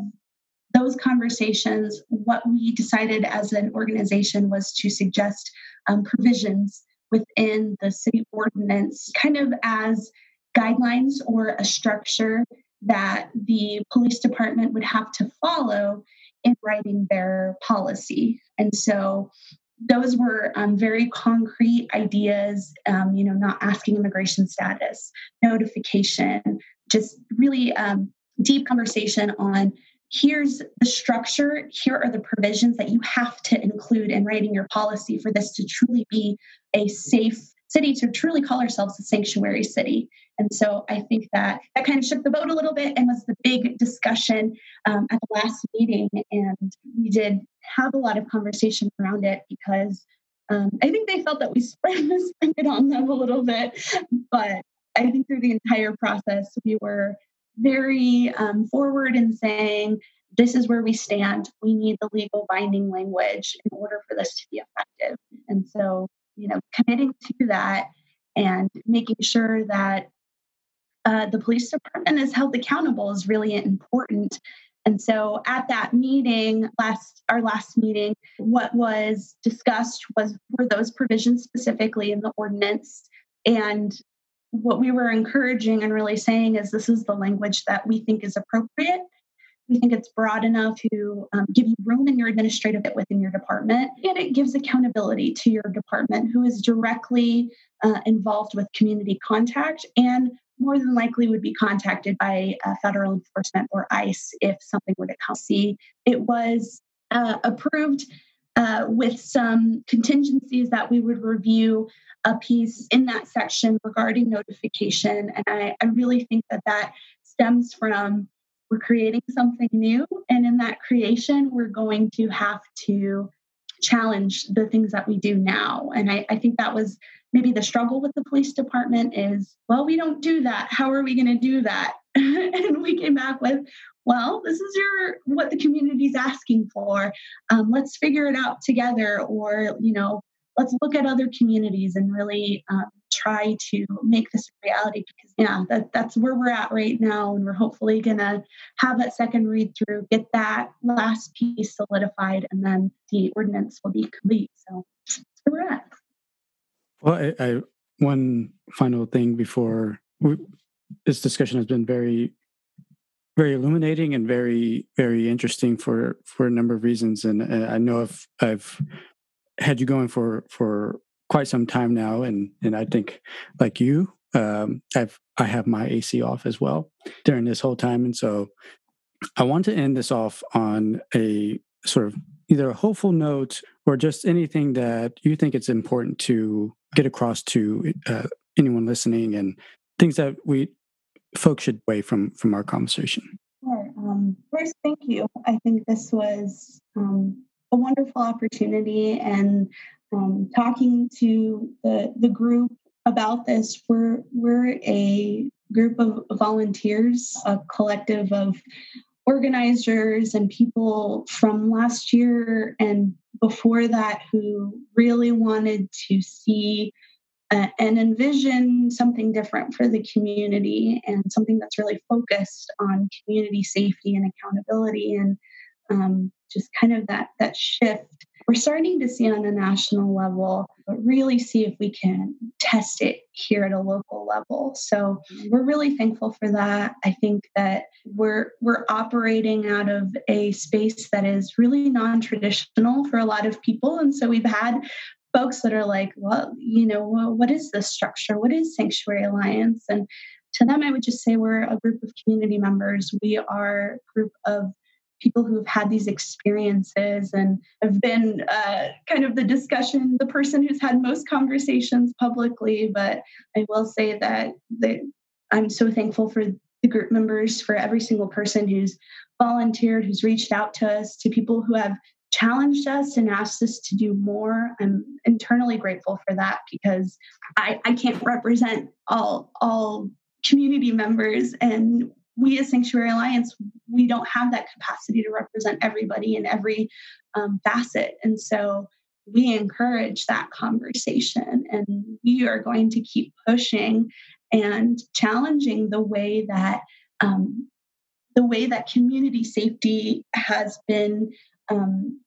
those conversations, what we decided as an organization was to suggest um, provisions within the city ordinance, kind of as guidelines or a structure that the police department would have to follow in writing their policy. And so those were um, very concrete ideas, um, you know, not asking immigration status, notification, just really um, deep conversation on here's the structure, here are the provisions that you have to include in writing your policy for this to truly be a safe city to truly call ourselves a sanctuary city. And so I think that that kind of shook the boat a little bit and was the big discussion um, at the last meeting. And we did have a lot of conversation around it because um, I think they felt that we sprung it on them a little bit. But I think through the entire process, we were very um, forward in saying, this is where we stand. We need the legal binding language in order for this to be effective. And so, you know, committing to that and making sure that uh, the police department is held accountable is really important. And so at that meeting, last our last meeting, what was discussed was were those provisions specifically in the ordinance and what we were encouraging and really saying is this is the language that we think is appropriate. We think it's broad enough to um, give you room in your administrative bit within your department, and it gives accountability to your department who is directly uh, involved with community contact and more than likely would be contacted by uh, federal enforcement or ICE if something were to come. See, it was uh, approved uh, with some contingencies that we would review a piece in that section regarding notification. And I, I really think that that stems from we're creating something new. And in that creation, we're going to have to challenge the things that we do now. And I, I think that was maybe the struggle with the police department is, well, we don't do that. How are we going to do that? and we came back with, well, this is your what the community is asking for. Um, let's figure it out together, or you know, let's look at other communities and really um, try to make this a reality. Because yeah, that, that's where we're at right now, and we're hopefully gonna have that second read through, get that last piece solidified, and then the ordinance will be complete. So we're at. Well, I, I one final thing before we, this discussion has been very very illuminating and very very interesting for for a number of reasons and uh, i know if i've had you going for for quite some time now and and i think like you um i've i have my ac off as well during this whole time and so i want to end this off on a sort of either a hopeful note or just anything that you think it's important to get across to uh, anyone listening and things that we folks should weigh from from our conversation? Sure. Um, first, thank you. I think this was um, a wonderful opportunity, and um, talking to the the group about this. We're we're a group of volunteers, a collective of organizers and people from last year and before that who really wanted to see uh, and envision something different for the community and something that's really focused on community safety and accountability and um, just kind of that that shift we're starting to see on a national level but really see if we can test it here at a local level so we're really thankful for that i think that we're we're operating out of a space that is really non-traditional for a lot of people and so we've had folks that are like, well, you know, well, what is this structure? What is Sanctuary Alliance? And to them, I would just say we're a group of community members. We are a group of people who have had these experiences and have been uh, kind of the discussion, the person who's had most conversations publicly. But I will say that they, I'm so thankful for the group members, for every single person who's volunteered, who's reached out to us, to people who have challenged us and asked us to do more. I'm internally grateful for that because I, I can't represent all all community members and we as Sanctuary Alliance, we don't have that capacity to represent everybody in every um, facet. And so we encourage that conversation and we are going to keep pushing and challenging the way that um, the way that community safety has been um,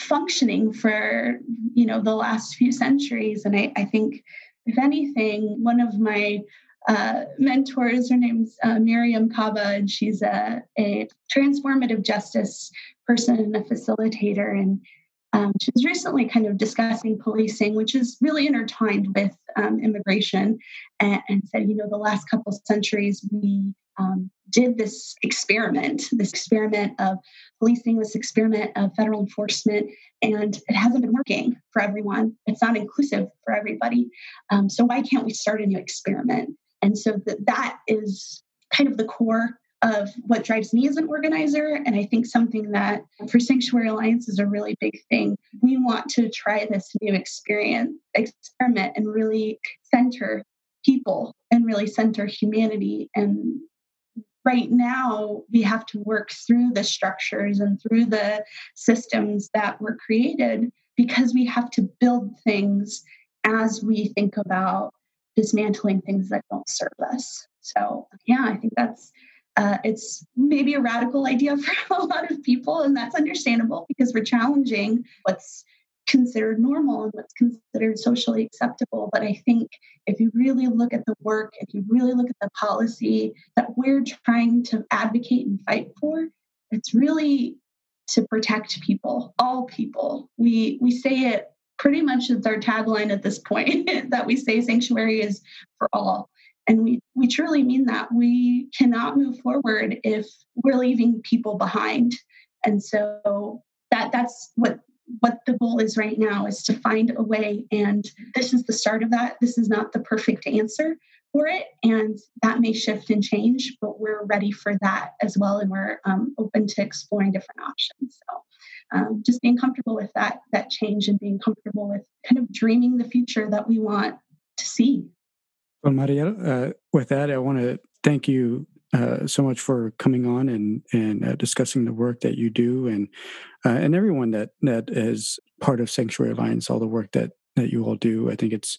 functioning for you know the last few centuries and i, I think if anything one of my uh, mentors her name's uh, Mariame Kaba and she's a, a transformative justice person and a facilitator and um, she was recently kind of discussing policing, which is really intertwined with um, immigration, and, and, said, you know, the last couple centuries we um, did this experiment, this experiment of policing, this experiment of federal enforcement, and it hasn't been working for everyone. It's not inclusive for everybody. Um, so why can't we start a new experiment? And so that that is kind of the core of what drives me as an organizer. And I think something that for Sanctuary Alliance is a really big thing. We want to try this new experience, experiment, and really center people and really center humanity. And right now, we have to work through the structures and through the systems that were created because we have to build things as we think about dismantling things that don't serve us. So, yeah, I think that's uh, it's maybe a radical idea for a lot of people, and that's understandable because we're challenging what's considered normal and what's considered socially acceptable. But I think if you really look at the work, if you really look at the policy that we're trying to advocate and fight for, it's really to protect people, all people. We we say it pretty much it's our tagline at this point that we say sanctuary is for all. And we, we truly mean that. We cannot move forward if we're leaving people behind. And so that that's what what the goal is right now is to find a way and this is the start of that this is not the perfect answer for it and that may shift and change but we're ready for that as well and we're um, open to exploring different options so um, just being comfortable with that that change and being comfortable with kind of dreaming the future that we want to see well, Maria, uh, with that, I want to thank you uh, so much for coming on and and uh, discussing the work that you do, and uh, and everyone that that is part of Sanctuary Alliance, all the work that that you all do. I think it's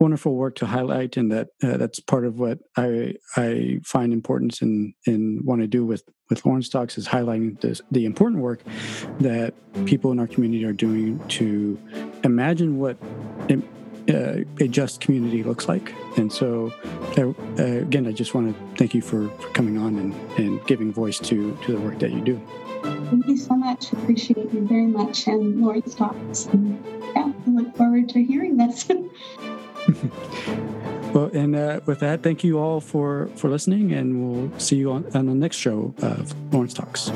wonderful work to highlight, and that uh, that's part of what I I find importance in in want to do with with Lawrence Talks is highlighting this, the important work that people in our community are doing to imagine what. It, uh, a just community looks like. And so, uh, uh, again, I just want to thank you for, for coming on and, and giving voice to, to the work that you do. Thank you so much. Appreciate you very much. And Lawrence talks. And yeah, I look forward to hearing this. well, and uh, with that, thank you all for, for listening, and we'll see you on, on the next show of Lawrence Talks.